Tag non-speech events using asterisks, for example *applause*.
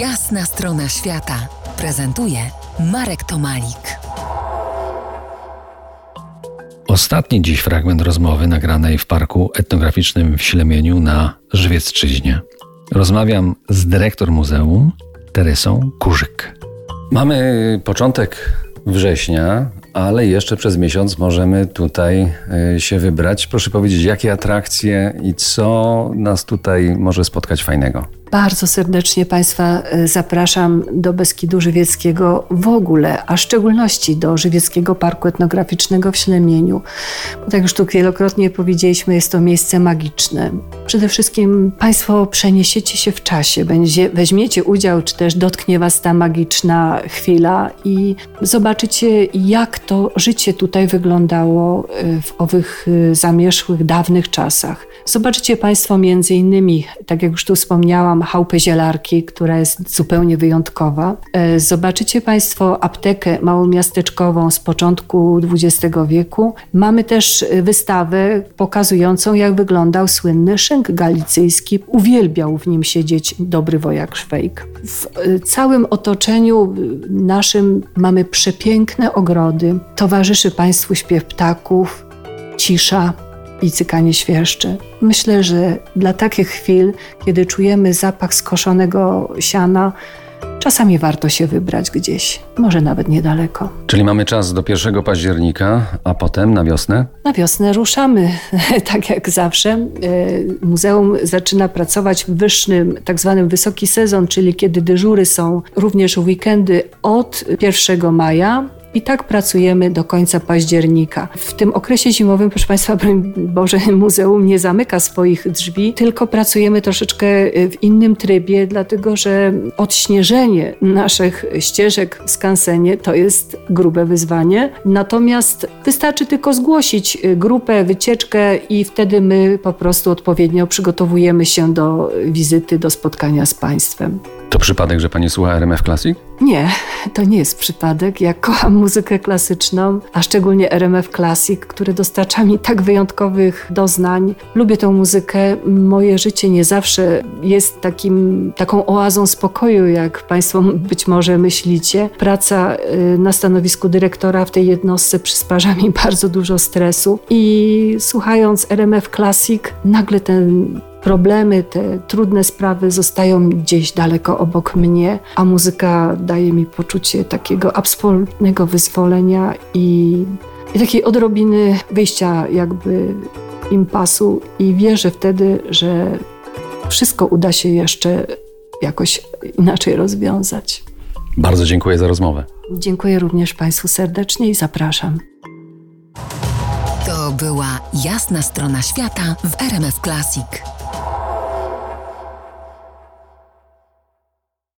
Jasna strona świata prezentuje Marek Tomalik. Ostatni dziś fragment rozmowy nagranej w Parku Etnograficznym w Ślemieniu na Żywiecczyźnie. Rozmawiam z dyrektor muzeum Teresą Kurzyk. Mamy początek września, ale jeszcze przez miesiąc możemy tutaj y, się wybrać. Proszę powiedzieć, jakie atrakcje i co nas tutaj może spotkać fajnego? Bardzo serdecznie Państwa e, zapraszam do Beskidu Żywieckiego w ogóle, a w szczególności do Żywieckiego Parku Etnograficznego w Ślemieniu. Bo tak już tu wielokrotnie powiedzieliśmy, jest to miejsce magiczne. Przede wszystkim Państwo przeniesiecie się w czasie, będzie, weźmiecie udział, czy też dotknie Was ta magiczna chwila i zobaczycie, jak to życie tutaj wyglądało e, w owych e, zamierzchłych, dawnych czasach. Zobaczycie Państwo między innymi, tak jak już tu wspomniałam, chałupę zielarki, która jest zupełnie wyjątkowa. E, zobaczycie Państwo aptekę małomiasteczkową z początku XX wieku. Mamy też wystawę pokazującą, jak wyglądał słynny szynk galicyjski. Uwielbiał w nim siedzieć dobry wojak Szwejk. W e, całym otoczeniu naszym mamy przepiękne ogrody. Towarzyszy Państwu śpiew ptaków, cisza, i cykanie świerszczy. Myślę, że dla takich chwil, kiedy czujemy zapach skoszonego siana, czasami warto się wybrać gdzieś, może nawet niedaleko. Czyli mamy czas do 1 października, a potem na wiosnę? Na wiosnę ruszamy, *laughs* tak jak zawsze. E, muzeum zaczyna pracować w wyższym, tak zwanym wysoki sezon, czyli kiedy dyżury są również w weekendy od 1 maja i tak pracujemy do końca października. W tym okresie zimowym, proszę Państwa, Boże, *laughs* muzeum nie zamyka swoich drzwi, tylko pracujemy troszeczkę w innym trybie, dlatego że odśnieżenie naszych ścieżek w skansenie to jest grube wyzwanie. Natomiast wystarczy tylko zgłosić grupę, wycieczkę i wtedy my po prostu odpowiednio przygotowujemy się do wizyty, do spotkania z Państwem. To przypadek, że pani słucha RMF Classic? Nie, to nie jest przypadek. Ja kocham muzykę klasyczną, a szczególnie RMF Classic, który dostarcza mi tak wyjątkowych doznań. Lubię tę muzykę. Moje życie nie zawsze jest takim, taką oazą spokoju, jak Państwo być może myślicie. Praca y, na stanowisku dyrektora w tej jednostce przysparza mi *laughs* bardzo dużo stresu i słuchając RMF Classic, nagle ten problemy, te trudne sprawy zostają gdzieś daleko obok mnie, a muzyka daje mi poczucie takiego absolutnego wyzwolenia i, i takiej odrobiny wyjścia jakby impasu i wierzę wtedy, że wszystko uda się jeszcze jakoś inaczej rozwiązać. Bardzo dziękuję za rozmowę. Dziękuję również Państwu serdecznie i zapraszam. To była jasna strona świata w RMF Classic.